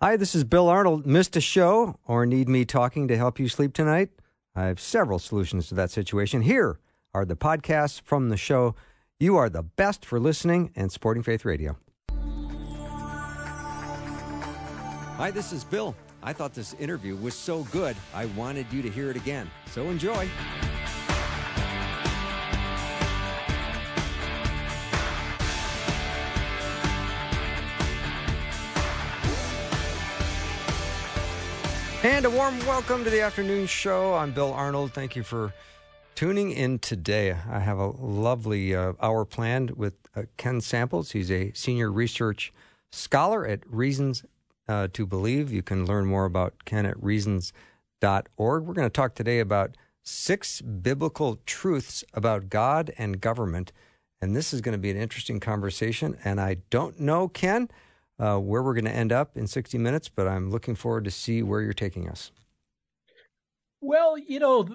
Hi, this is Bill Arnold. Missed a show or need me talking to help you sleep tonight? I have several solutions to that situation. Here are the podcasts from the show. You are the best for listening and supporting Faith Radio. Hi, this is Bill. I thought this interview was so good, I wanted you to hear it again. So enjoy. And a warm welcome to the afternoon show. I'm Bill Arnold. Thank you for tuning in today. I have a lovely uh, hour planned with uh, Ken Samples. He's a senior research scholar at Reasons uh, to Believe. You can learn more about Ken at reasons.org. We're going to talk today about six biblical truths about God and government. And this is going to be an interesting conversation. And I don't know, Ken uh, where we're going to end up in 60 minutes, but I'm looking forward to see where you're taking us. Well, you know,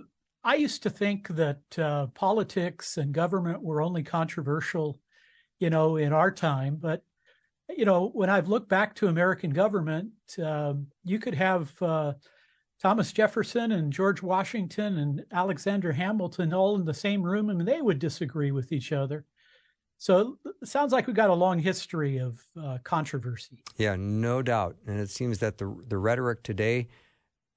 I used to think that uh, politics and government were only controversial, you know, in our time. But, you know, when I've looked back to American government, uh, you could have uh, Thomas Jefferson and George Washington and Alexander Hamilton all in the same room, and they would disagree with each other. So it sounds like we've got a long history of uh, controversy. Yeah, no doubt. And it seems that the the rhetoric today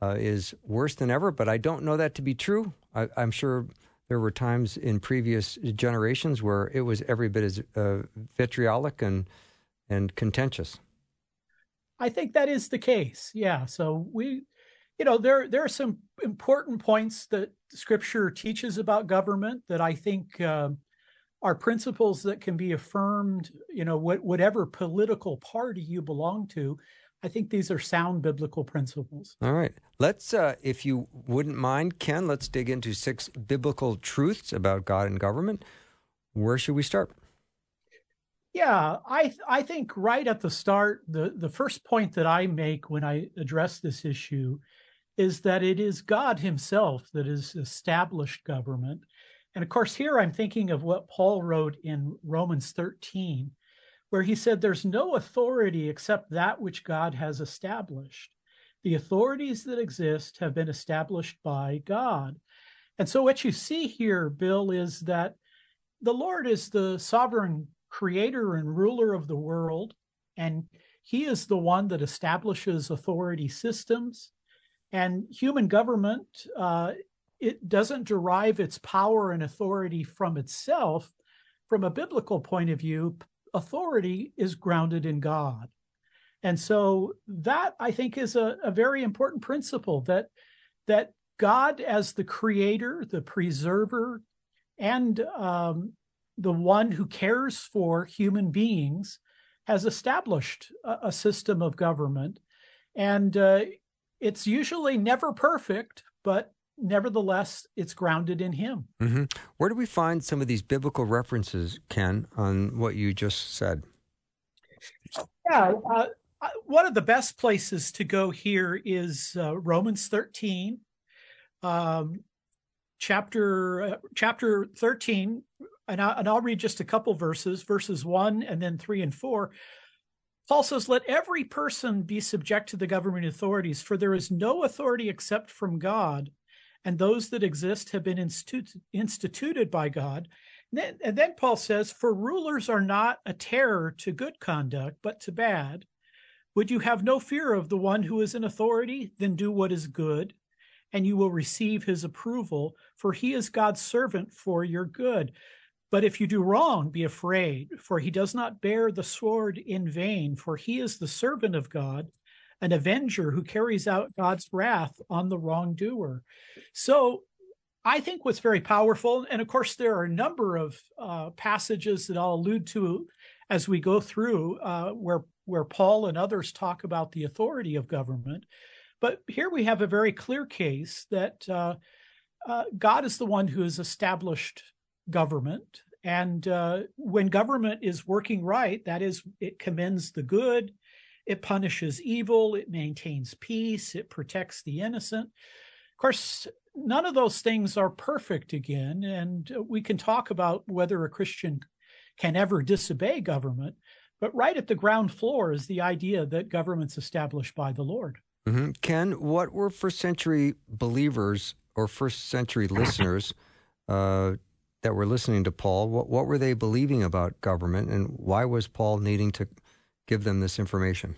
uh, is worse than ever. But I don't know that to be true. I, am sure there were times in previous generations where it was every bit as uh, vitriolic and and contentious. I think that is the case. Yeah. So we, you know, there there are some important points that Scripture teaches about government that I think. Uh, are principles that can be affirmed, you know, what, whatever political party you belong to. I think these are sound biblical principles. All right. Let's, uh, if you wouldn't mind, Ken, let's dig into six biblical truths about God and government. Where should we start? Yeah, I I think right at the start, the, the first point that I make when I address this issue is that it is God Himself that has established government. And of course, here I'm thinking of what Paul wrote in Romans 13, where he said, There's no authority except that which God has established. The authorities that exist have been established by God. And so, what you see here, Bill, is that the Lord is the sovereign creator and ruler of the world, and he is the one that establishes authority systems. And human government uh, it doesn't derive its power and authority from itself. From a biblical point of view, authority is grounded in God. And so that I think is a, a very important principle that that God as the creator, the preserver, and um, the one who cares for human beings has established a, a system of government. And uh, it's usually never perfect, but nevertheless, it's grounded in Him. Mm-hmm. Where do we find some of these biblical references, Ken, on what you just said? Yeah, uh, one of the best places to go here is uh, Romans 13, um, chapter uh, chapter 13, and, I, and I'll read just a couple verses, verses one and then three and four. Paul says, Let every person be subject to the government authorities, for there is no authority except from God, and those that exist have been institu- instituted by God. And then, and then Paul says, For rulers are not a terror to good conduct, but to bad. Would you have no fear of the one who is in authority? Then do what is good, and you will receive his approval, for he is God's servant for your good. But if you do wrong, be afraid, for he does not bear the sword in vain, for he is the servant of God an avenger who carries out God's wrath on the wrongdoer. So I think what's very powerful, and of course, there are a number of uh, passages that I'll allude to as we go through uh, where, where Paul and others talk about the authority of government. But here we have a very clear case that uh, uh God is the one who has established government. And uh, when government is working right, that is, it commends the good, it punishes evil, it maintains peace, it protects the innocent. Of course, none of those things are perfect again, and we can talk about whether a Christian can ever disobey government. But right at the ground floor is the idea that government's established by the Lord. Mm-hmm. Ken, what were first century believers or first century listeners uh, that were listening to Paul? What, what were they believing about government, and why was Paul needing to give them this information?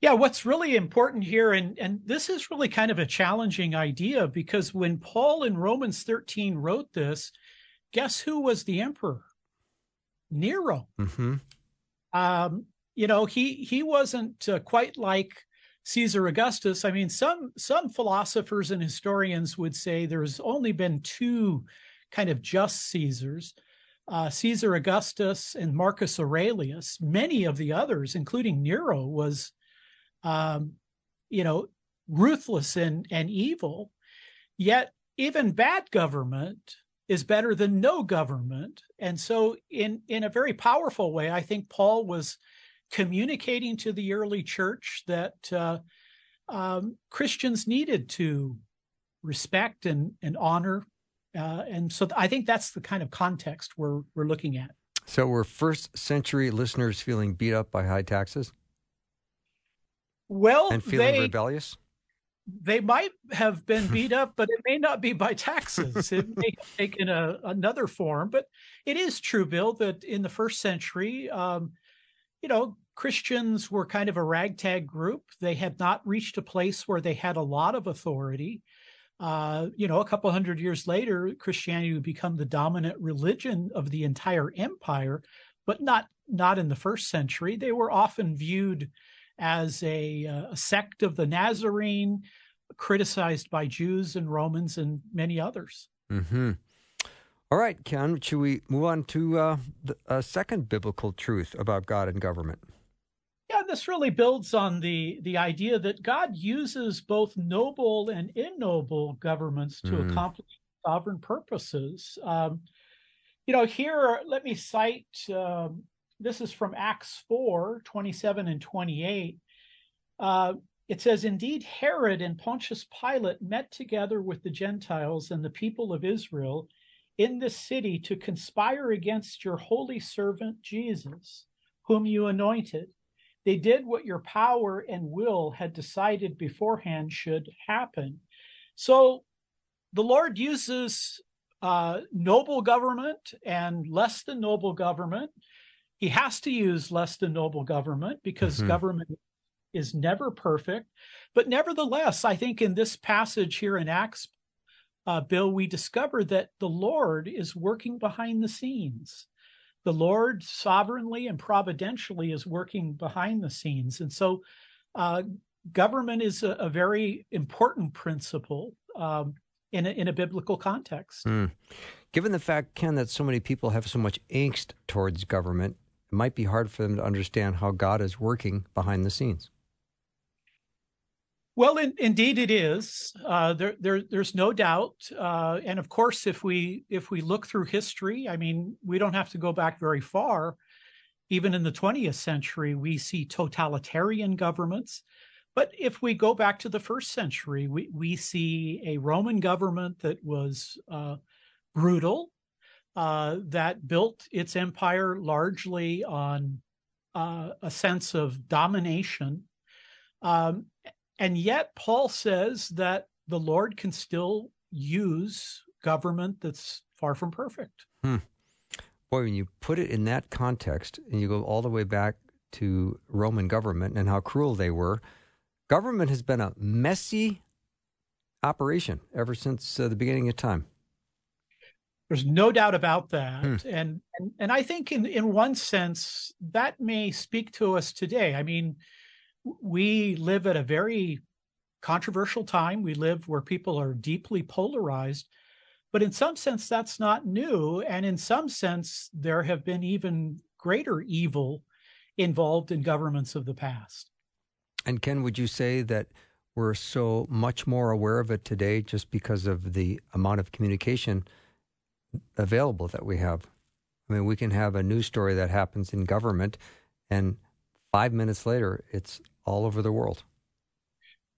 Yeah, what's really important here, and, and this is really kind of a challenging idea because when Paul in Romans 13 wrote this, guess who was the emperor? Nero. Mm-hmm. Um, you know, he he wasn't uh, quite like Caesar Augustus. I mean, some some philosophers and historians would say there's only been two kind of just Caesars. Uh, Caesar Augustus and Marcus Aurelius. Many of the others, including Nero, was, um, you know, ruthless and, and evil. Yet, even bad government is better than no government. And so, in in a very powerful way, I think Paul was communicating to the early church that uh, um, Christians needed to respect and, and honor. Uh, and so I think that's the kind of context we're, we're looking at. So were first century listeners feeling beat up by high taxes? Well, and feeling they, rebellious? They might have been beat up, but it may not be by taxes. It may have taken a, another form. But it is true, Bill, that in the first century, um, you know, Christians were kind of a ragtag group. They had not reached a place where they had a lot of authority. Uh, you know, a couple hundred years later, Christianity would become the dominant religion of the entire empire, but not not in the first century. They were often viewed as a, uh, a sect of the Nazarene, criticized by Jews and Romans and many others. Mm-hmm. All right, Ken, should we move on to uh, the, a second biblical truth about God and government? This really builds on the the idea that God uses both noble and ignoble governments to mm. accomplish sovereign purposes. Um, you know, here, let me cite um, this is from Acts 4 27 and 28. Uh, it says, Indeed, Herod and Pontius Pilate met together with the Gentiles and the people of Israel in this city to conspire against your holy servant Jesus, whom you anointed. They did what your power and will had decided beforehand should happen. So the Lord uses uh, noble government and less than noble government. He has to use less than noble government because mm-hmm. government is never perfect. But nevertheless, I think in this passage here in Acts uh, Bill, we discover that the Lord is working behind the scenes. The Lord sovereignly and providentially is working behind the scenes. And so uh, government is a, a, very important principle um, in, a, in a biblical context. Mm. Given the fact, Ken, that so many people have so much angst towards government, it might be hard for them to understand how God is working behind the scenes. Well, in, indeed, it is. Uh, there, there, there's no doubt. Uh, and of course, if we if we look through history, I mean, we don't have to go back very far. Even in the 20th century, we see totalitarian governments. But if we go back to the first century, we, we see a Roman government that was uh, brutal, uh, that built its empire largely on uh, a sense of domination. Um, and yet, Paul says that the Lord can still use government that's far from perfect. Hmm. Boy, when you put it in that context and you go all the way back to Roman government and how cruel they were, government has been a messy operation ever since uh, the beginning of time. There's no doubt about that. Hmm. And, and and I think in in one sense that may speak to us today. I mean, we live at a very controversial time. We live where people are deeply polarized. But in some sense, that's not new. And in some sense, there have been even greater evil involved in governments of the past. And Ken, would you say that we're so much more aware of it today just because of the amount of communication available that we have? I mean, we can have a news story that happens in government, and five minutes later, it's all over the world.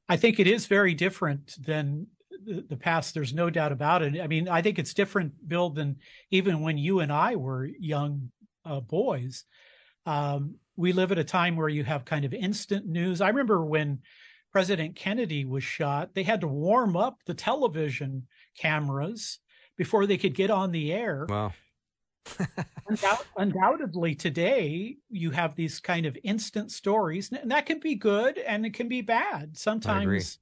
I think it is very different than the, the past. There's no doubt about it. I mean, I think it's different, Bill, than even when you and I were young uh, boys. Um, we live at a time where you have kind of instant news. I remember when President Kennedy was shot, they had to warm up the television cameras before they could get on the air. Wow. Undoubt- undoubtedly, today you have these kind of instant stories, and that can be good and it can be bad. Sometimes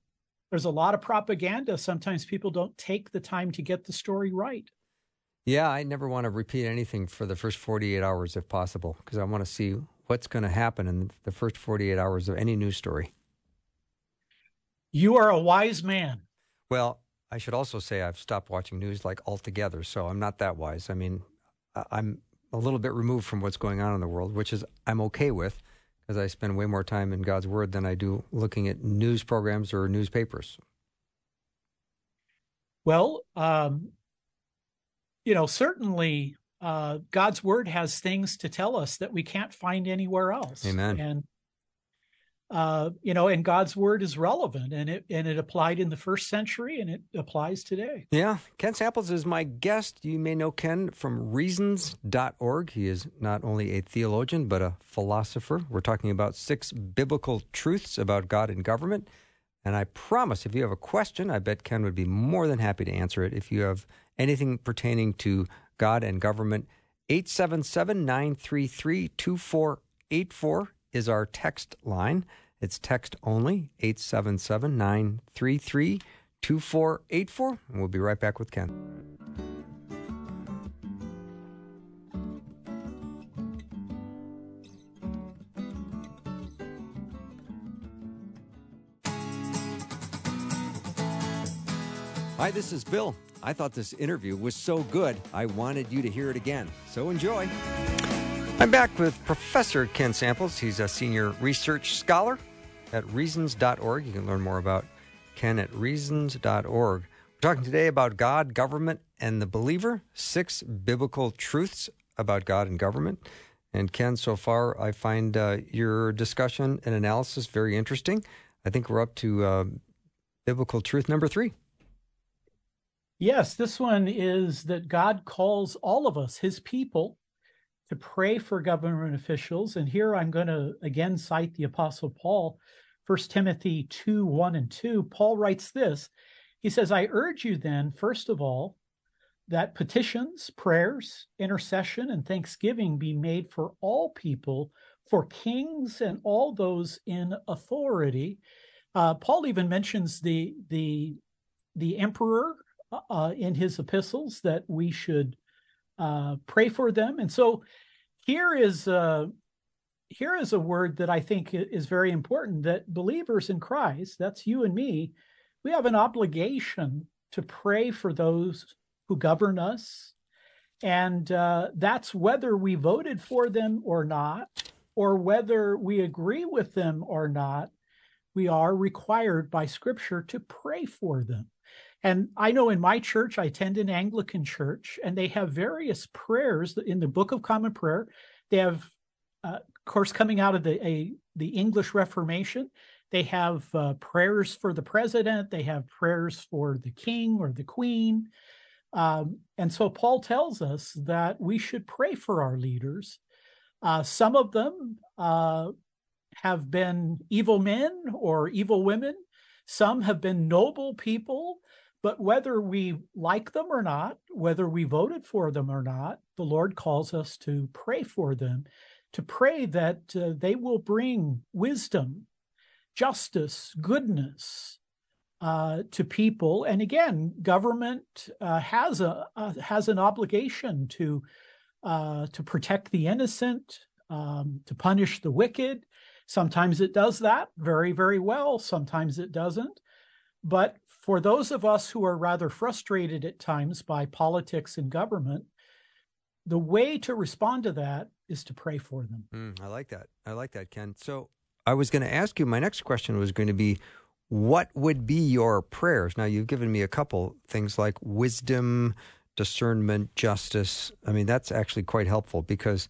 there's a lot of propaganda. Sometimes people don't take the time to get the story right. Yeah, I never want to repeat anything for the first 48 hours if possible because I want to see what's going to happen in the first 48 hours of any news story. You are a wise man. Well, I should also say I've stopped watching news like altogether, so I'm not that wise. I mean, I'm a little bit removed from what's going on in the world, which is I'm okay with because I spend way more time in God's Word than I do looking at news programs or newspapers. Well, um, you know, certainly uh, God's Word has things to tell us that we can't find anywhere else. Amen. And uh, you know, and God's word is relevant and it and it applied in the first century and it applies today. Yeah. Ken Samples is my guest. You may know Ken from reasons.org. He is not only a theologian, but a philosopher. We're talking about six biblical truths about God and government. And I promise if you have a question, I bet Ken would be more than happy to answer it. If you have anything pertaining to God and government, 877 933 2484 is our text line. It's text only, 877 933 2484. And we'll be right back with Ken. Hi, this is Bill. I thought this interview was so good, I wanted you to hear it again. So enjoy. I'm back with Professor Ken Samples. He's a senior research scholar at reasons.org. You can learn more about Ken at reasons.org. We're talking today about God, government, and the believer six biblical truths about God and government. And Ken, so far, I find uh, your discussion and analysis very interesting. I think we're up to uh, biblical truth number three. Yes, this one is that God calls all of us, his people, to pray for government officials. And here I'm going to again cite the Apostle Paul, 1 Timothy 2 1 and 2. Paul writes this He says, I urge you then, first of all, that petitions, prayers, intercession, and thanksgiving be made for all people, for kings and all those in authority. Uh, Paul even mentions the the the emperor uh, in his epistles that we should uh, pray for them. And so here is uh, here is a word that I think is very important that believers in Christ, that's you and me, we have an obligation to pray for those who govern us. And uh, that's whether we voted for them or not, or whether we agree with them or not, we are required by Scripture to pray for them. And I know in my church, I attend an Anglican church, and they have various prayers in the Book of Common Prayer. They have, uh, of course, coming out of the a, the English Reformation, they have uh, prayers for the president. They have prayers for the king or the queen. Um, and so Paul tells us that we should pray for our leaders. Uh, some of them uh, have been evil men or evil women. Some have been noble people but whether we like them or not, whether we voted for them or not, the Lord calls us to pray for them, to pray that uh, they will bring wisdom, justice, goodness uh, to people. And again, government uh, has a has an obligation to uh, to protect the innocent, um, to punish the wicked. Sometimes it does that very, very well. Sometimes it doesn't. But for those of us who are rather frustrated at times by politics and government, the way to respond to that is to pray for them. Mm, I like that. I like that, Ken. So I was going to ask you, my next question was going to be what would be your prayers? Now, you've given me a couple things like wisdom, discernment, justice. I mean, that's actually quite helpful because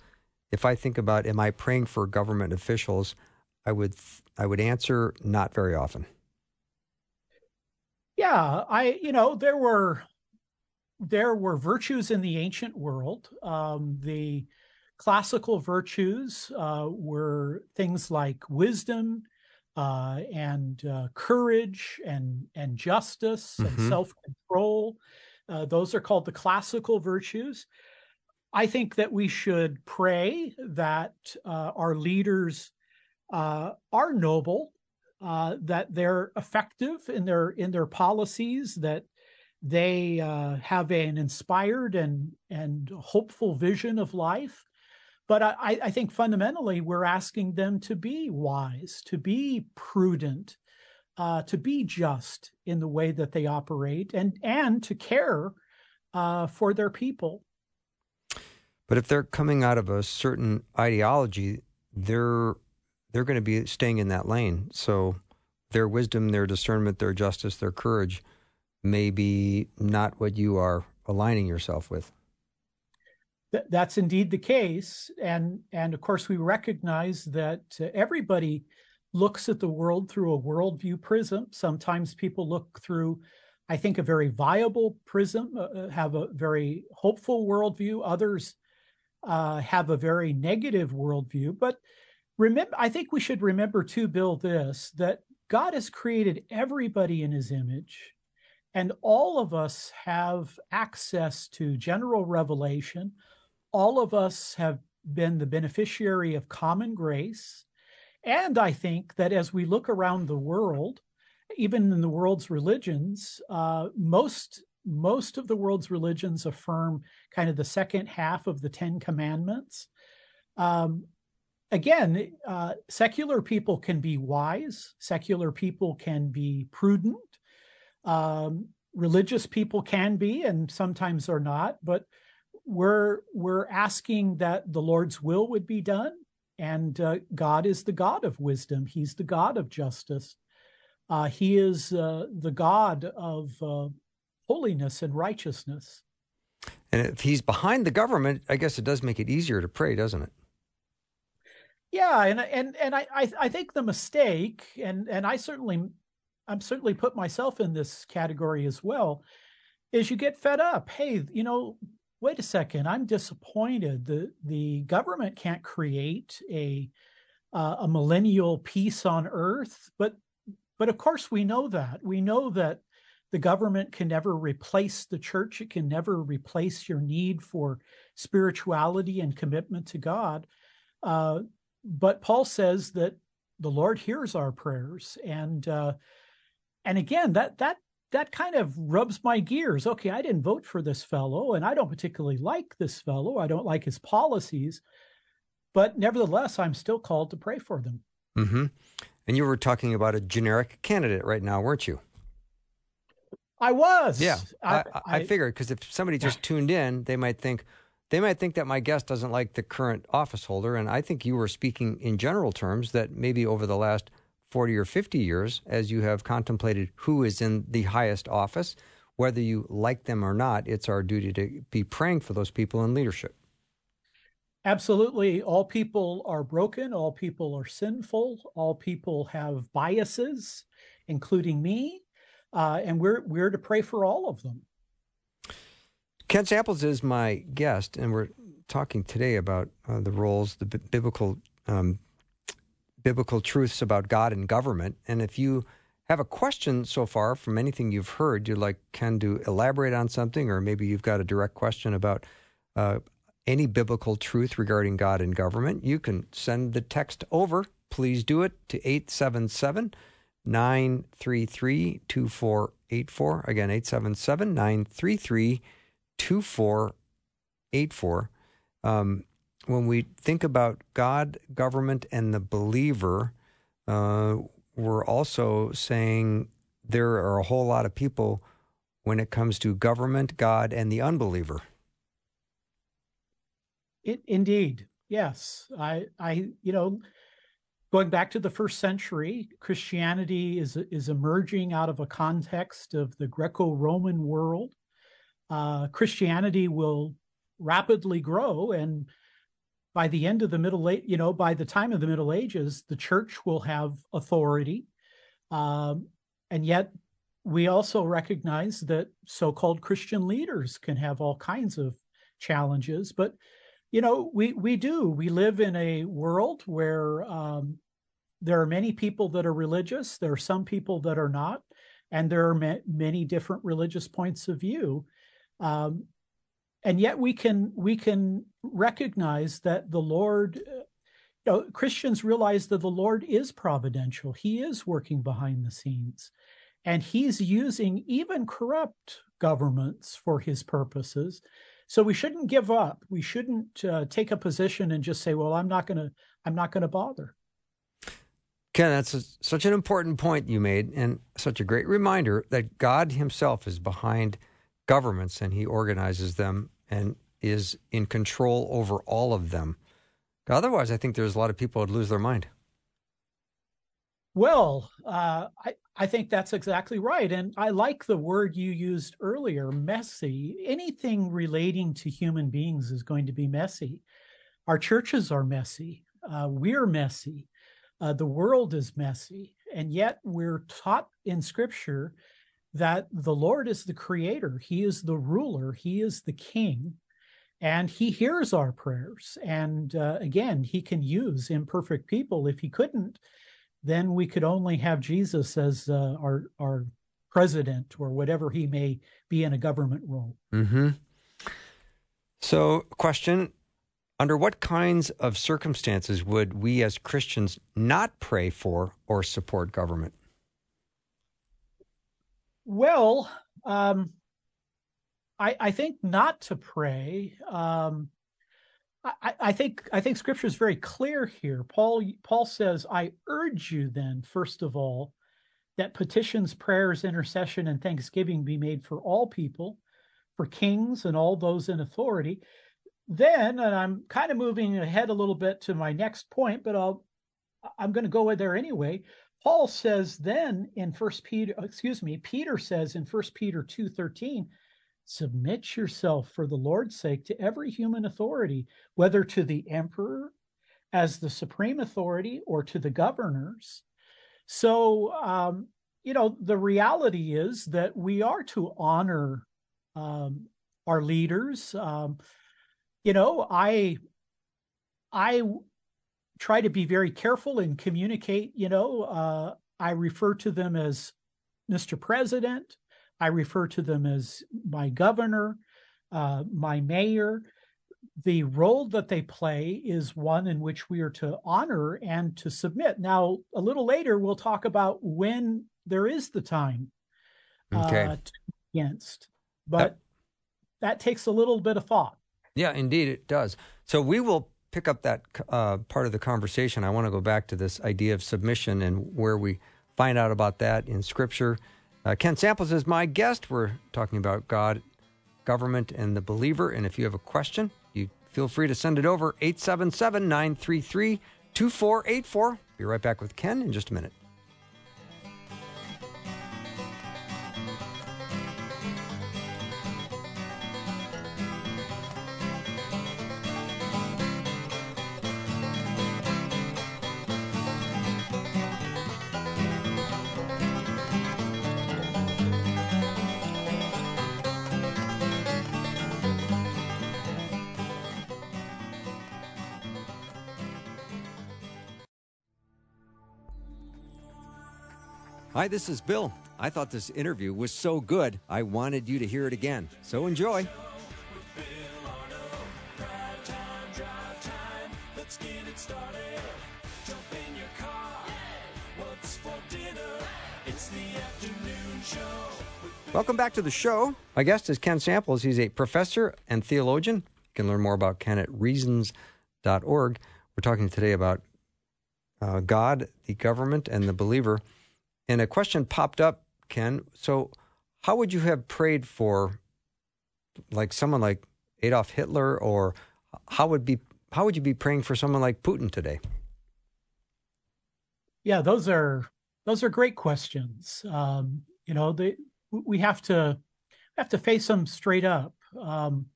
if I think about am I praying for government officials, I would I would answer not very often. Yeah, I you know there were there were virtues in the ancient world. Um, the classical virtues uh, were things like wisdom uh, and uh, courage and and justice mm-hmm. and self control. Uh, those are called the classical virtues. I think that we should pray that uh, our leaders uh, are noble, that they're effective in their in their policies, that they uh, have an inspired and and hopeful vision of life. But I, I think fundamentally we're asking them to be wise, to be prudent, uh, to be just in the way that they operate, and and to care uh, for their people. But if they're coming out of a certain ideology, they're they're going to be staying in that lane. So their wisdom, their discernment, their justice, their courage may be not what you are aligning yourself with. That's indeed the case, and and of course we recognize that uh, everybody looks at the world through a worldview prism. Sometimes people look through, I think, a very viable prism, uh, uh have a very hopeful worldview. Others uh, have a very negative worldview. But remember, I think we should remember too, Bill, this that God has created everybody in His image, and all of us have access to general revelation. All of us have been the beneficiary of common grace. And I think that as we look around the world, even in the world's religions, uh, most most of the world's religions affirm kind of the second half of the Ten Commandments. Um, again, uh, secular people can be wise. Secular people can be prudent. Um, religious people can be, and sometimes are not, but we're we're asking that the Lord's will would be done, and uh, God is the God of wisdom. He's the God of justice. Uh, he is uh, the God of uh, holiness and righteousness. And if He's behind the government, I guess it does make it easier to pray, doesn't it? Yeah, and and and I I think the mistake, and and I certainly I'm certainly put myself in this category as well, is you get fed up. Hey, you know, wait a second, I'm disappointed. The the government can't create a uh, a millennial peace on earth, but but of course we know that. We know that the government can never replace the church. It can never replace your need for spirituality and commitment to God. Uh, but Paul says that the Lord hears our prayers, and uh, and again, that that that kind of rubs my gears. Okay, I didn't vote for this fellow, and I don't particularly like this fellow. I don't like his policies, but nevertheless, I'm still called to pray for them. Mm-hmm. And you were talking about a generic candidate right now, weren't you? I was. Yeah, I, I, I figured because if somebody just tuned in, they might think they might think that my guest doesn't like the current office holder, and I think you were speaking in general terms that maybe over the last 40 or 50 years as you have contemplated who is in the highest office. Whether you like them or not, it's our duty to be praying for those people in leadership. Absolutely. All people are broken. All people are sinful. All people have biases, including me. Uh, and we're, we're to pray for all of them. Ken Samples is my guest, and we're talking today about uh, the roles, the b- biblical um, biblical truths about God and government. And if you have a question so far from anything you've heard, you'd like Ken to elaborate on something, or maybe you've got a direct question about uh, any biblical truth regarding God and government, you can send the text over. Please do it to 877 933 2484. Again, 877 933 2484. Um, when we think about God, government, and the believer, uh, we're also saying there are a whole lot of people when it comes to government, God, and the unbeliever. It, indeed, yes. I, I, you know, going back to the first century, Christianity is is emerging out of a context of the Greco-Roman world. Uh, Christianity will rapidly grow, and by the end of the middle you know, by the time of the Middle Ages, the church will have authority. Um, and yet we also recognize that so-called Christian leaders can have all kinds of challenges. But you know, we we do. We live in a world where um, there are many people that are religious. There are some people that are not, and there are ma- many different religious points of view. Um, and yet we can we can recognize that the Lord. Uh, you know, Christians realize that the Lord is providential. He is working behind the scenes, and He's using even corrupt governments for His purposes. So we shouldn't give up. We shouldn't uh, take a position and just say, "Well, I'm not going to. I'm not going to bother." Ken, that's a, such an important point you made, and such a great reminder that God Himself is behind governments and He organizes them and is in control over all of them. Otherwise, I think there's a lot of people would lose their mind. Well, uh, I, I think that's exactly right. And I like the word you used earlier messy. Anything relating to human beings is going to be messy. Our churches are messy. Uh, we're messy. Uh, the world is messy. And yet we're taught in scripture that the Lord is the creator, He is the ruler, He is the king. And he hears our prayers. And uh, again, he can use imperfect people. If he couldn't, then we could only have Jesus as uh, our our president or whatever he may be in a government role. Mm-hmm. So, question: Under what kinds of circumstances would we as Christians not pray for or support government? Well, um, I, I, think not to pray. Um, I, I, think I think Scripture is very clear here. Paul Paul says, "I urge you then, first of all, that petitions, prayers, intercession, and thanksgiving be made for all people, for kings and all those in authority." Then, and I'm kind of moving ahead a little bit to my next point, but I'll I'm going to go there anyway. Paul says then in First Peter, excuse me, Peter says in First Peter two thirteen Submit yourself for the Lord's sake to every human authority, whether to the emperor as the supreme authority or to the governors. So, um, you know, the reality is that we are to honor um, our leaders. Um, you know, I, I try to be very careful and communicate. You know, uh, I refer to them as Mr. President, I refer to them as my governor, uh, my mayor. The role that they play is one in which we are to honor and to submit. Now, a little later, we'll talk about when there is the time okay. uh, against, but that takes a little bit of thought. Yeah, indeed, it does. So we will pick up that uh, part of the conversation. I want to go back to this idea of submission and where we find out about that in Scripture. Uh, Ken Samples is my guest. We're talking about God, government, and the believer. And if you have a question, you feel free to send it over 877 933 2484. Be right back with Ken in just a minute. Hi, this is Bill. I thought this interview was so good, I wanted you to hear it again. So enjoy. Welcome back to the show. My guest is Ken Samples. He's a professor and theologian. You can learn more about Ken at reasons.org. We're talking today about uh, God, the government, and the believer. And a question popped up, Ken. So, how would you have prayed for, like someone like Adolf Hitler, or how would be how would you be praying for someone like Putin today? Yeah, those are those are great questions. Um, you know, they, we have to have to face them straight up. Um,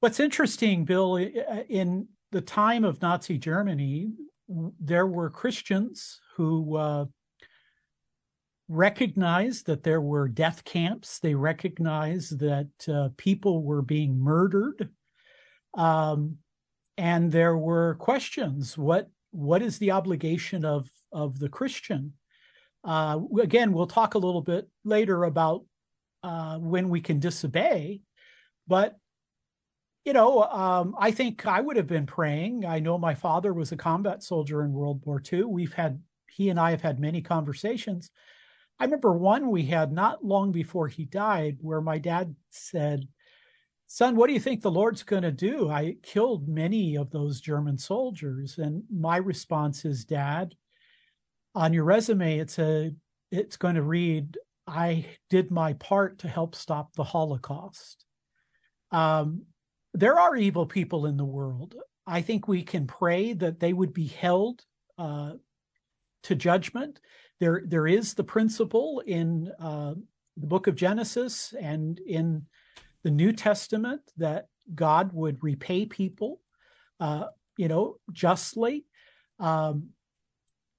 what's interesting, Bill, in the time of Nazi Germany, there were Christians who uh, recognized that there were death camps. They recognized that uh, people were being murdered. Um, and there were questions. What what is the obligation of of the Christian? Uh, again, we'll talk a little bit later about uh, when we can disobey, but you know, um, I think I would have been praying. I know my father was a combat soldier in World War II. We've had he and I have had many conversations. I remember one we had not long before he died, where my dad said, Son, what do you think the Lord's going to do? I killed many of those German soldiers. And my response is, Dad, on your resume, it's a it's going to read, I did my part to help stop the Holocaust. Um, there are evil people in the world. I think we can pray that they would be held uh, to judgment. There, there is the principle in uh, the book of Genesis and in the New Testament that God would repay people, uh, you know, justly. Um,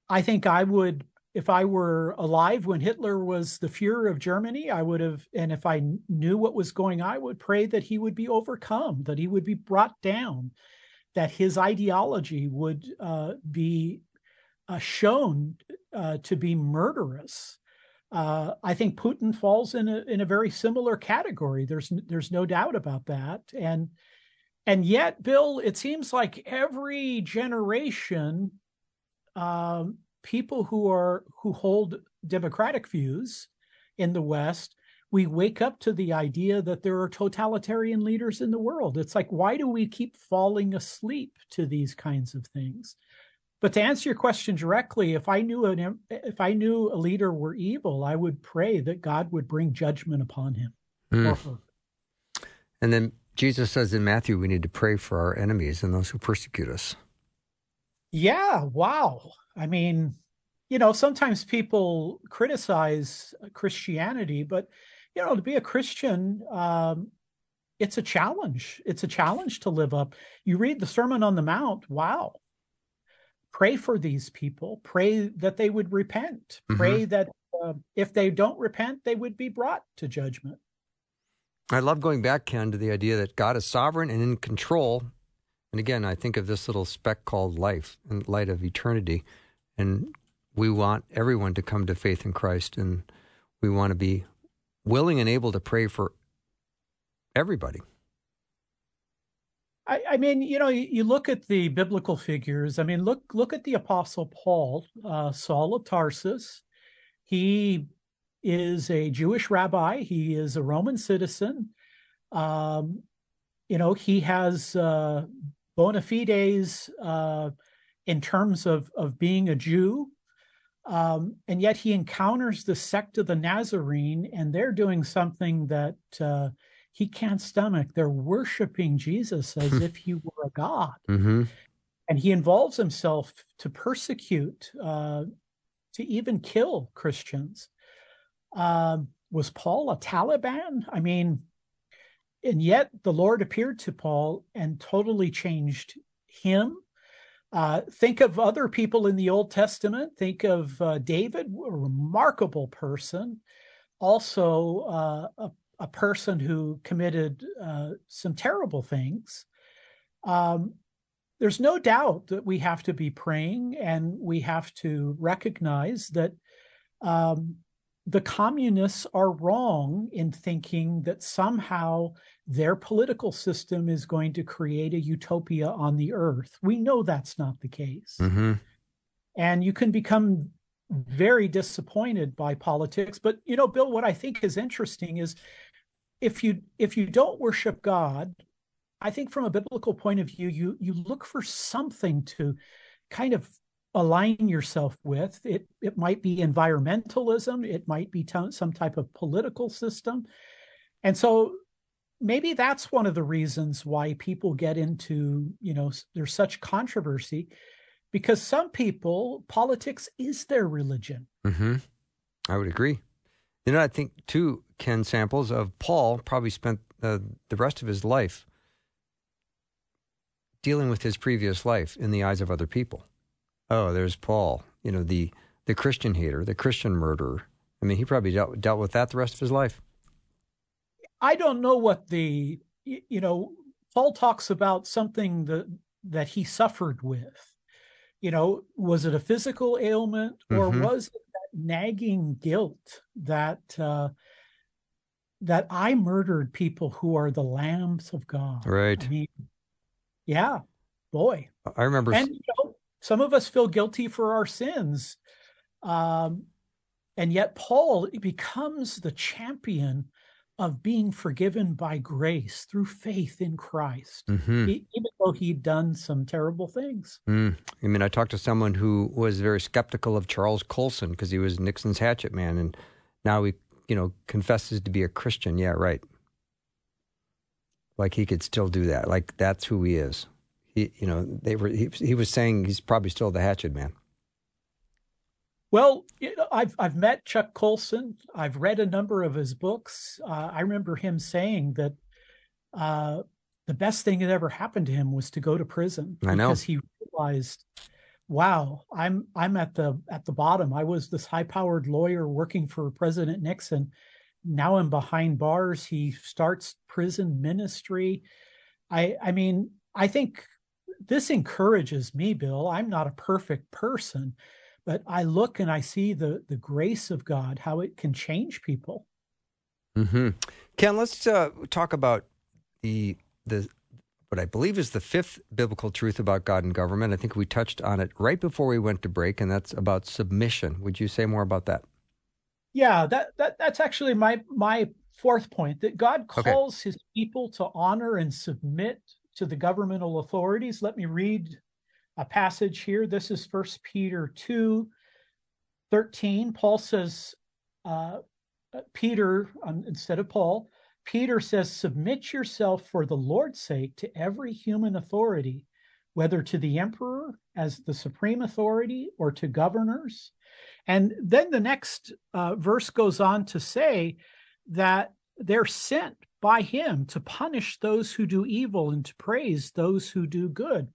I think I would, if I were alive when Hitler was the Fuhrer of Germany, I would have, and if I knew what was going on, I would pray that he would be overcome, that he would be brought down, that his ideology would uh, be uh, shown uh, to be murderous. Uh, I think Putin falls in a in a very similar category. There's there's no doubt about that, and and yet, Bill, it seems like every generation, um, people who are who hold democratic views in the West, we wake up to the idea that there are totalitarian leaders in the world. It's like, why do we keep falling asleep to these kinds of things? But to answer your question directly, if I knew an if I knew a leader were evil, I would pray that God would bring judgment upon him. Mm. And then Jesus says in Matthew, we need to pray for our enemies and those who persecute us. Yeah, wow. I mean, you know, sometimes people criticize Christianity, but you know, to be a Christian, um, it's a challenge. It's a challenge to live up. You read the Sermon on the Mount. Wow, pray for these people pray that they would repent mm-hmm. pray that uh, if they don't repent they would be brought to judgment. I love going back ken to the idea that god is sovereign and in control. And again i think of this little speck called life in light of eternity. And we want everyone to come to faith in christ and we want to be willing and able to pray for everybody I, I, mean, you know, you, you, look at the biblical figures. I mean, look look at the Apostle Paul, uh, Saul of Tarsus. He is a Jewish rabbi. He is a Roman citizen. Um, you know, he has uh, bona fides uh, in terms of of being a Jew, um, and yet he encounters the sect of the Nazarene, and they're doing something that uh, he can't stomach. They're worshiping Jesus as if he were a god. Mm-hmm. And he involves himself to persecute, uh, to even kill Christians. Uh, was Paul a Taliban? I mean, and yet the Lord appeared to Paul and totally changed him. Uh, think of other people in the Old Testament. Think of uh, David, a remarkable person, also uh, a a person who committed uh, some terrible things, um, there's no doubt that we have to be praying and we have to recognize that um, the communists are wrong in thinking that somehow their political system is going to create a utopia on the earth. We know that's not the case. Mm-hmm. And you can become very disappointed by politics. But, you know, Bill, what I think is interesting is if you if you don't worship God, I think from a biblical point of view, you you look for something to kind of align yourself with. It it might be environmentalism, it might be t- some type of political system, and so maybe that's one of the reasons why people get into you know there's such controversy because some people politics is their religion. Mm-hmm. I would agree. You know, I think too, Ken Samples of Paul probably spent uh, the rest of his life dealing with his previous life in the eyes of other people. Oh, there's Paul, you know, the the Christian hater, the Christian murderer. I mean, he probably dealt, dealt with that the rest of his life. I don't know what the you know Paul talks about something that that he suffered with. You know, was it a physical ailment or mm-hmm. was it nagging guilt that uh, that I murdered people who are the lambs of God? Right. I mean, yeah, boy. I remember. And you know, some of us feel guilty for our sins. Um, and yet Paul becomes the champion of being forgiven by grace through faith in Christ, mm-hmm. even though he'd done some terrible things. Mm. I mean, I talked to someone who was very skeptical of Charles Colson because he was Nixon's hatchet man, and now he, you know, confesses to be a Christian. Yeah, right. Like he could still do that. Like that's who he is. He, you know, they were. He, he was saying he's probably still the hatchet man. Well, I've I've met Chuck Colson. I've read a number of his books. Uh, I remember him saying that uh, the best thing that ever happened to him was to go to prison I know. because he realized, wow, I'm I'm at the at the bottom. I was this high-powered lawyer working for President Nixon. Now I'm behind bars. He starts prison ministry. I I mean, I think this encourages me, Bill. I'm not a perfect person but I look and I see the the grace of God, how it can change people. Mm-hmm. Ken, let's uh, talk about the the what I believe is the fifth biblical truth about God and government. I think we touched on it right before we went to break, and that's about submission. Would you say more about that? Yeah, that, that that's actually my my fourth point that God calls okay. his people to honor and submit to the governmental authorities. Let me read a passage here. This is First Peter 2 13. Paul says, uh, Peter, um, instead of Paul, Peter says, Submit yourself for the Lord's sake to every human authority, whether to the emperor as the supreme authority or to governors. And then the next uh, verse goes on to say that they're sent by him to punish those who do evil and to praise those who do good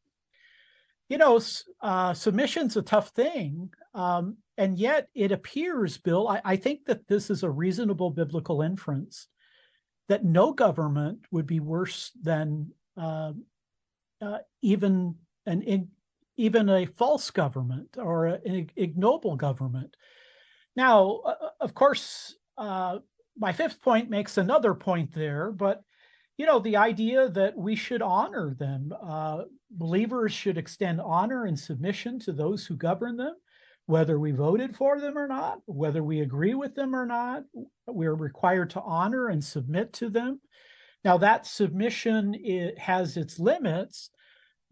you know, uh, submission's a tough thing. Um, and yet it appears, Bill, I, I, think that this is a reasonable biblical inference that no government would be worse than uh, uh, even an even a false government or an ignoble government. Now, uh, of course, uh, my fifth point makes another point there, but you know, the idea that we should honor them. Uh, believers should extend honor and submission to those who govern them, whether we voted for them or not, whether we agree with them or not. We're required to honor and submit to them. Now, that submission it has its limits,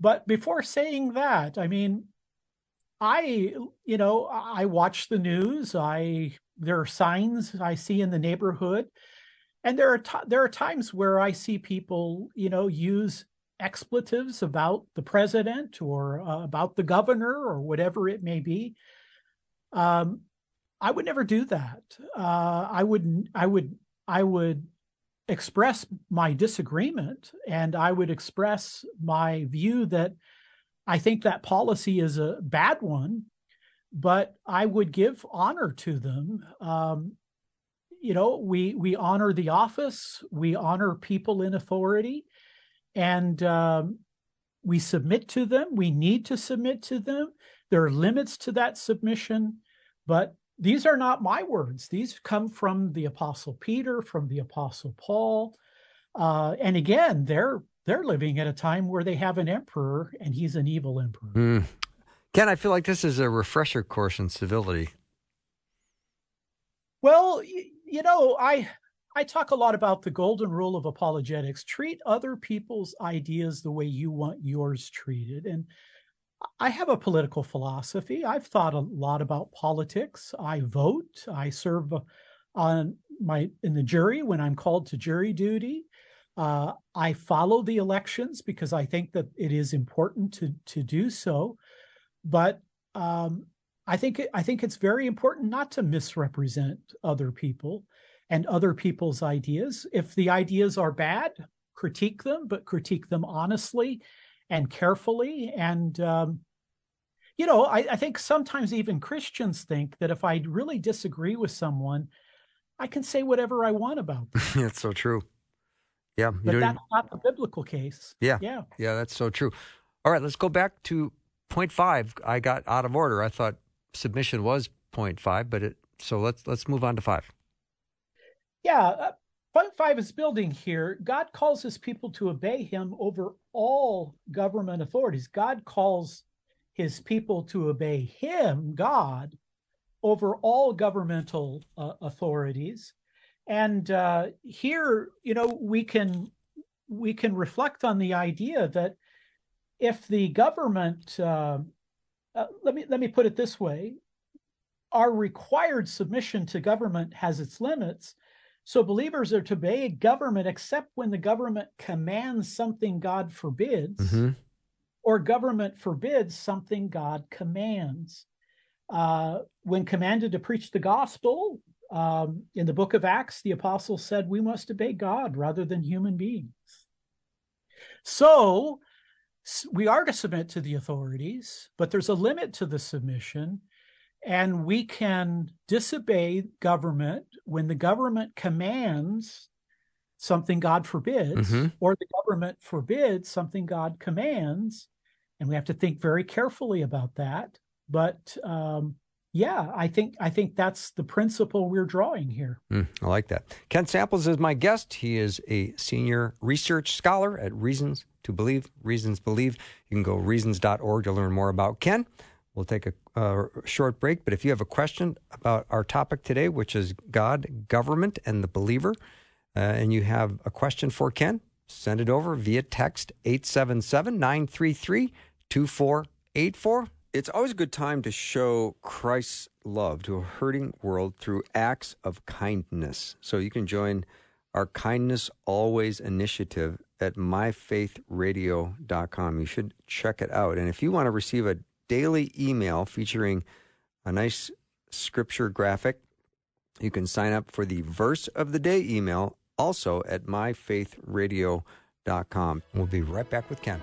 but before saying that, I mean, I, you know, I watch the news. I there are signs I see in the neighborhood and there are t- there are times where I see people, you know, use expletives about the president or uh, about the governor or whatever it may be. Um, I would never do that. Uh, I would I would I would express my disagreement and I would express my view that I think that policy is a bad one, but I would give honor to them. Um, you know we we honor the office we honor people in authority and um, we submit to them we need to submit to them. There are limits to that submission but these are not my words. These come from the apostle peter from the apostle paul. Uh, and again they're they're living at a time where they have an emperor and he's an evil emperor. Mm. ken i feel like this is a refresher course in civility. Well you know, I I talk a lot about the golden rule of apologetics. Treat other people's ideas the way you want yours treated. And I have a political philosophy. I've thought a lot about politics. I vote. I serve on my in the jury when I'm called to jury duty. Uh, I follow the elections because I think that it is important to to do so. But um, I think I think it's very important not to misrepresent other people and other people's ideas. If the ideas are bad, critique them, but critique them honestly and carefully. And um, you know, I, I think sometimes even Christians think that if I really disagree with someone, I can say whatever I want about them. That's so true. Yeah, but that's even... not the biblical case. Yeah, yeah, yeah. That's so true. All right, let's go back to point five. I got out of order. I thought submission was point five, but it. So let's let's move on to five. Yeah, uh, point five is building here. God calls His people to obey Him over all government authorities. God calls His people to obey Him, God, over all governmental uh, authorities. And uh, here, you know, we can we can reflect on the idea that if the government, uh, let me let me put it this way, our required submission to government has its limits. So believers are to obey government except when the government commands something God forbids, mm-hmm. or government forbids something God commands. Uh, when commanded to preach the gospel, um, in the book of Acts, the apostle said we must obey God rather than human beings. So we are to submit to the authorities, but there's a limit to the submission. And we can disobey government when the government commands something God forbids, mm-hmm. or the government forbids something God commands. And we have to think very carefully about that. But um, yeah, I think I think that's the principle we're drawing here. Mm, I like that. Ken Samples is my guest. He is a senior research scholar at Reasons to Believe. Reasons Believe. You can go reasons.org to learn more about Ken. We'll take a, short break, but if you have a question about our topic today, which is God, government, and the believer, uh, and you have a question for Ken, send it over via text 877 933 2484 it's always a good time to show Christ's love to a hurting world through acts of kindness. So you can join our Kindness Always initiative at myfaithradio.com. You should check it out. And if you want to receive a daily email featuring a nice scripture graphic, you can sign up for the verse of the day email also at myfaithradio.com. We'll be right back with Ken.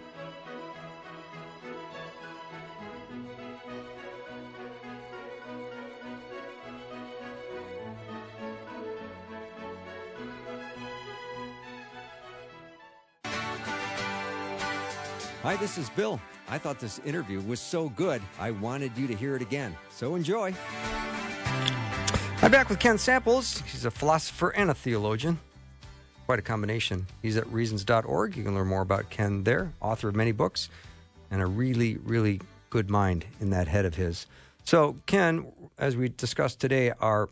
Hi, this is Bill. I thought this interview was so good, I wanted you to hear it again. So enjoy. I'm back with Ken Samples. He's a philosopher and a theologian. Quite a combination. He's at reasons.org. You can learn more about Ken there, author of many books, and a really, really good mind in that head of his. So, Ken, as we discussed today, our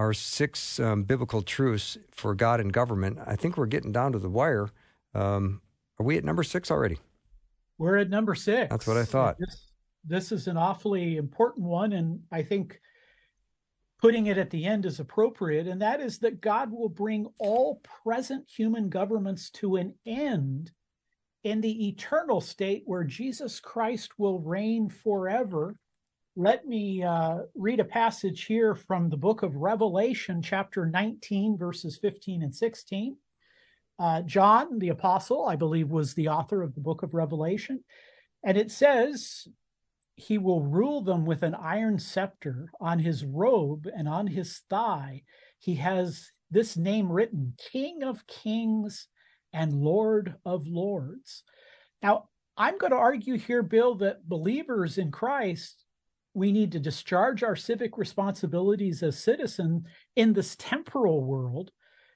our six um, biblical truths for God and government. I think we're getting down to the wire. Um, are we at number six already? We're at number six. That's what I thought. This, this is an awfully important one. And I think putting it at the end is appropriate. And that is that God will bring all present human governments to an end in the eternal state where Jesus Christ will reign forever. Let me uh, read a passage here from the book of Revelation, chapter 19, verses 15 and 16. Uh, John, the apostle, I believe, was the author of the book of Revelation. And it says, He will rule them with an iron scepter on his robe and on his thigh. He has this name written King of Kings and Lord of Lords. Now, I'm going to argue here, Bill, that believers in Christ, we need to discharge our civic responsibilities as citizens in this temporal world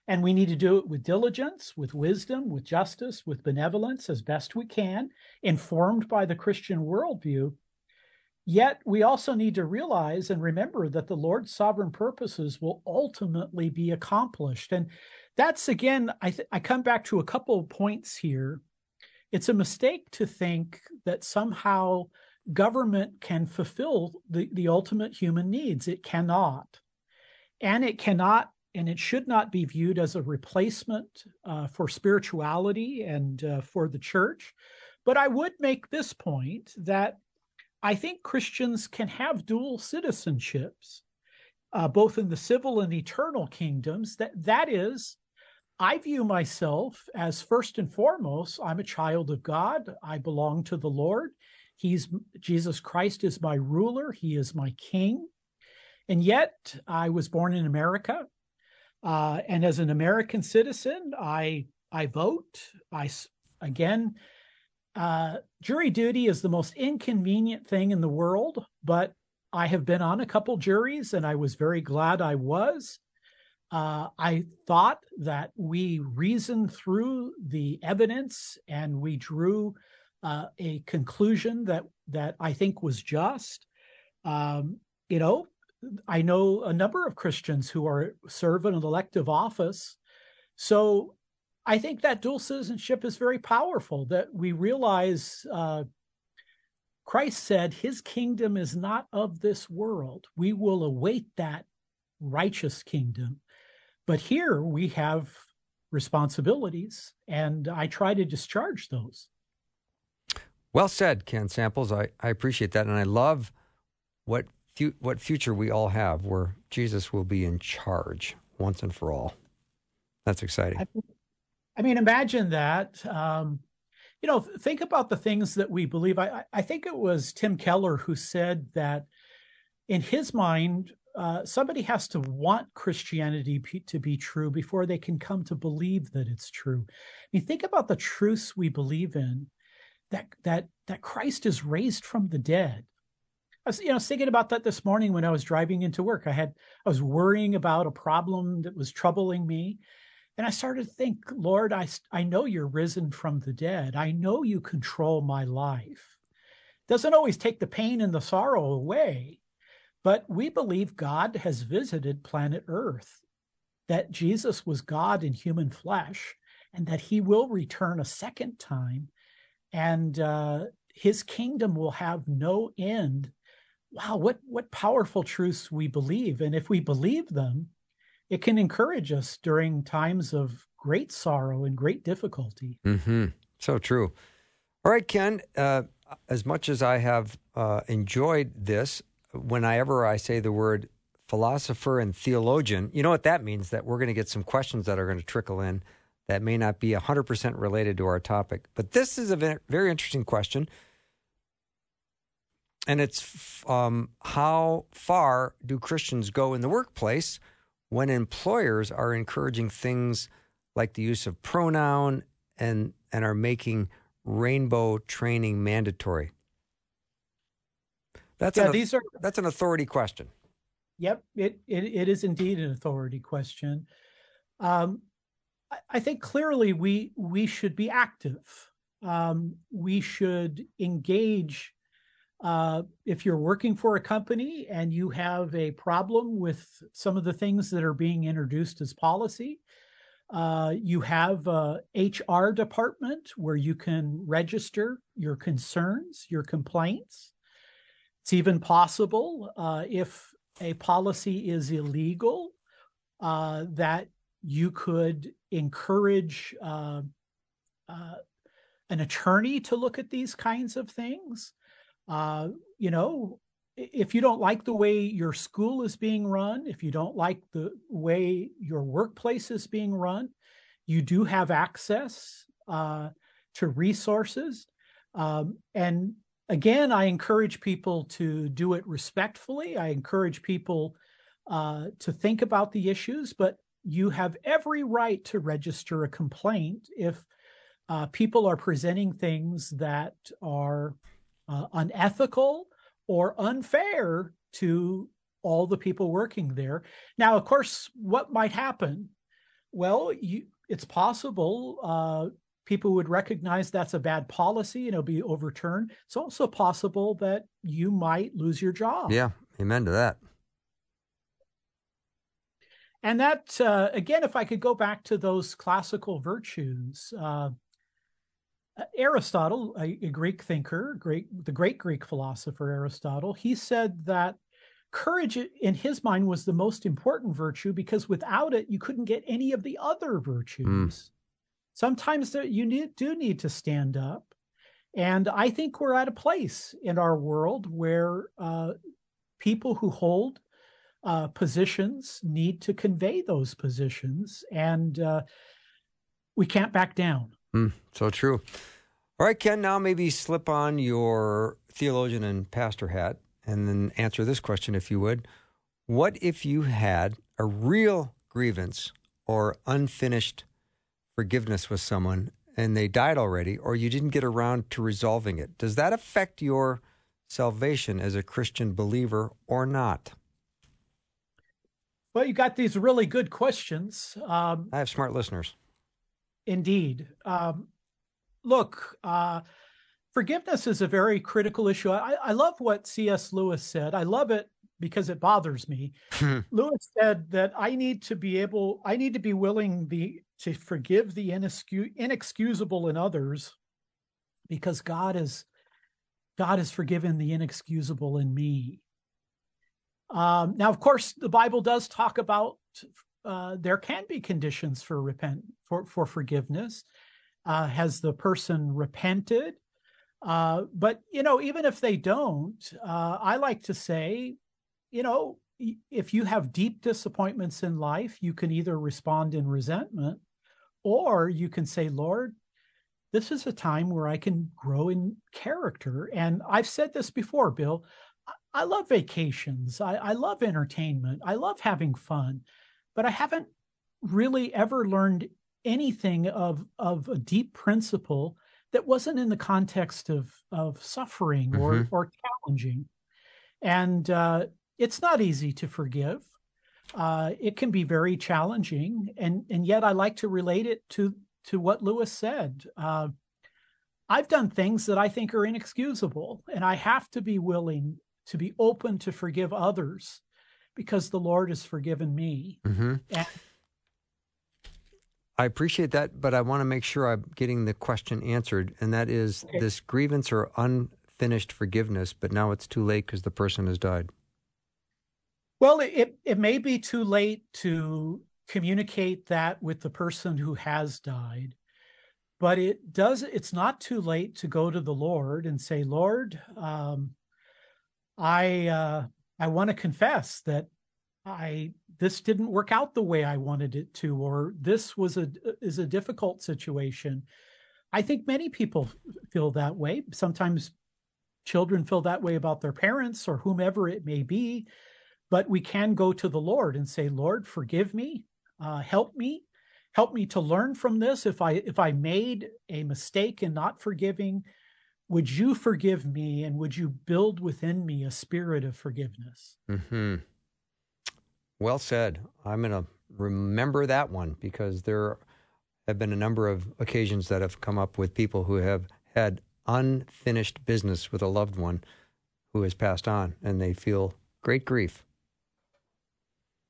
and we need to do it with diligence, with wisdom, with justice, with benevolence as best we can, informed by the Christian worldview. Yet we also need to realize and remember that the Lord's sovereign purposes will ultimately be accomplished. And that's again, I, th- I come back to a couple of points here. It's a mistake to think that somehow government can fulfill the, the ultimate human needs. It cannot. And it cannot and it should not be viewed as a replacement uh, for spirituality and uh, for the church. But I would make this point that I think Christians can have dual citizenships, uh, both in the civil and eternal kingdoms. That that is, I view myself as first and foremost, I'm a child of God. I belong to the Lord. He's Jesus Christ is my ruler. He is my king. And yet, I was born in America. Uh, and as an American citizen, I I vote. I again, uh, jury duty is the most inconvenient thing in the world, but I have been on a couple juries, and I was very glad I was. Uh, I thought that we reasoned through the evidence and we drew uh, a conclusion that that I think was just. Um, you know, I know a number of Christians who are serve in an elective office, so I think that dual citizenship is very powerful. That we realize uh, Christ said His kingdom is not of this world. We will await that righteous kingdom, but here we have responsibilities, and I try to discharge those. Well said, Ken Samples. I, I appreciate that. And I love what, what future we all have where Jesus will be in charge once and for all. That's exciting. I, I mean, imagine that. Um, you know, think about the things that we believe. I, I think it was Tim Keller who said that in his mind, uh, somebody has to want Christianity p- to be true before they can come to believe that it's true. I mean, think about the truths we believe in that that that Christ is raised from the dead. I was, you know, thinking about that this morning when I was driving into work. I had I was worrying about a problem that was troubling me, and I started to think, Lord, I I know you're risen from the dead. I know you control my life. Doesn't always take the pain and the sorrow away, but we believe God has visited planet Earth, that Jesus was God in human flesh, and that He will return a second time and uh, his kingdom will have no end. Wow, what what powerful truths we believe, and if we believe them, it can encourage us during times of great sorrow and great difficulty. Mm-hmm. So true. All right, Ken. Uh, as much as I have uh, enjoyed this, whenever I say the word philosopher and theologian, you know what that means? That we're going to get some questions that are going to trickle in that may not be 100% related to our topic. But this is a very interesting question. And it's um, how far do Christians go in the workplace when employers are encouraging things like the use of pronoun and, and are making rainbow training mandatory? That's yeah, an, these are that's an authority question. Yep, it, it, it is indeed an authority question. Um, I think clearly we we should be active. Um, we should engage. Uh, if you're working for a company and you have a problem with some of the things that are being introduced as policy, uh, you have a HR department where you can register your concerns, your complaints. It's even possible uh, if a policy is illegal uh, that you could encourage uh, uh, an attorney to look at these kinds of things. Uh, you know, if you don't like the way your school is being run, if you don't like the way your workplace is being run, you do have access uh, to resources. Um, and again, I encourage people to do it respectfully. I encourage people uh, to think about the issues, but you have every right to register a complaint if uh, people are presenting things that are uh, unethical or unfair to all the people working there. Now, of course, what might happen? Well, you, it's possible uh, people would recognize that's a bad policy and it'll be overturned. It's also possible that you might lose your job. Yeah, amen to that. And that, uh, again, if I could go back to those classical virtues, uh, Aristotle, a, a, Greek thinker, great, the great Greek philosopher Aristotle, he said that courage in his mind was the most important virtue because without it, you couldn't get any of the other virtues. Mm. Sometimes you need, do need to stand up. And I think we're at a place in our world where uh, people who hold uh, positions need to convey those positions, and uh, we can't back down. Mm, so true. All right, Ken, now maybe slip on your theologian and pastor hat and then answer this question, if you would. What if you had a real grievance or unfinished forgiveness with someone and they died already, or you didn't get around to resolving it, does that affect your salvation as a Christian believer or not? Well, you got these really good questions. Um, I have smart listeners. Indeed. Um, look, uh, forgiveness is a very critical issue. I, I love what C.S. Lewis said. I love it because it bothers me. Lewis said that I need to be able, I need to be willing be, to forgive the inexcusable in others because God is God has forgiven the inexcusable in me. Um, now, of course, the Bible does talk about uh, there can be conditions for repent for for forgiveness. Uh, has the person repented? Uh, but you know, even if they don't, uh, I like to say, you know, if you have deep disappointments in life, you can either respond in resentment, or you can say, Lord, this is a time where I can grow in character. And I've said this before, Bill. I love vacations. I, I love entertainment. I love having fun, but I haven't really ever learned anything of of a deep principle that wasn't in the context of of suffering or mm-hmm. or challenging. And uh, it's not easy to forgive. Uh, it can be very challenging, and and yet I like to relate it to to what Lewis said. Uh, I've done things that I think are inexcusable, and I have to be willing to be open to forgive others because the Lord has forgiven me. Mm-hmm. And, I appreciate that, but I want to make sure I'm getting the question answered, and that is okay. this grievance or unfinished forgiveness, but now it's too late because the person has died. Well, it, it may be too late to communicate that with the person who has died, but it does, it's not too late to go to the Lord and say, Lord, um, I, uh, I want to confess that I, this didn't work out the way I wanted it to, or this was a, is a difficult situation. I think many people feel that way. Sometimes children feel that way about their parents or whomever it may be but we can go to the Lord and say, Lord, forgive me, uh, help me, help me to learn from this. If I if I made a mistake in not forgiving, would you forgive me and would you build within me a spirit of forgiveness? Hmm. Well said. I'm going to remember that one because there have been a number of occasions that have come up with people who have had unfinished business with a loved one who has passed on and they feel great grief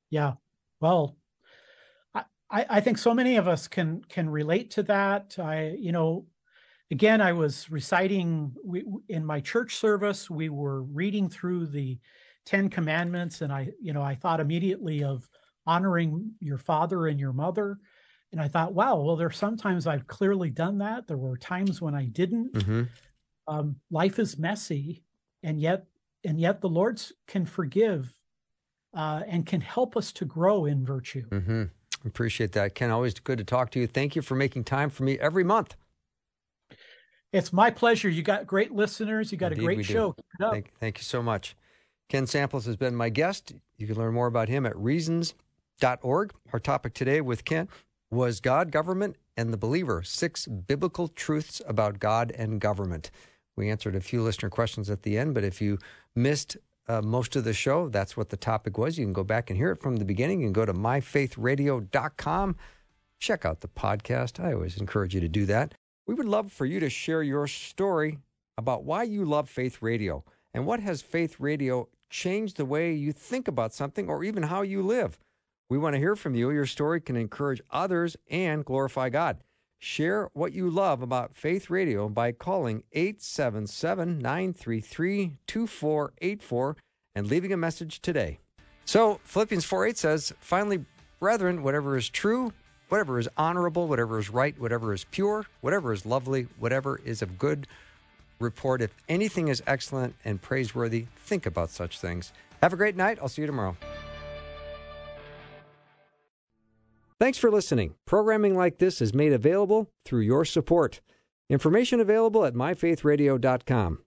yeah. Well, I, I think so many of us can can relate to that. I, you know, again, I was reciting we, in my church service. We were reading through the Ten Commandments, and I, you know, I thought immediately of honoring your father and your mother. And I thought, wow, well, there there's sometimes I've clearly done that. There were times when I didn't. Mm-hmm. Um, life is messy, and yet, and yet, the Lord can forgive uh, and can help us to grow in virtue. Mm-hmm. Appreciate that, Ken. Always good to talk to you. Thank you for making time for me every month. It's my pleasure. You got great listeners. You got Indeed, a great show. Thank, thank, you so much. Ken Samples has been my guest. You can learn more about him at reasons.org. Our topic today with Ken was God, government, and the believer six biblical truths about God and government. We answered a few listener questions at the end, but if you missed uh, most of the show. That's what the topic was. You can go back and hear it from the beginning and go to myfaithradio.com. Check out the podcast. I always encourage you to do that. We would love for you to share your story about why you love Faith Radio and what has Faith Radio changed the way you think about something or even how you live. We want to hear from you. Your story can encourage others and glorify God. Share what you love about Faith Radio by calling 877 933 2484 and leaving a message today. So, Philippians 4 8 says, Finally, brethren, whatever is true, whatever is honorable, whatever is right, whatever is pure, whatever is lovely, whatever is of good report, if anything is excellent and praiseworthy, think about such things. Have a great night. I'll see you tomorrow. Thanks for listening. Programming like this is made available through your support. Information available at myfaithradio.com.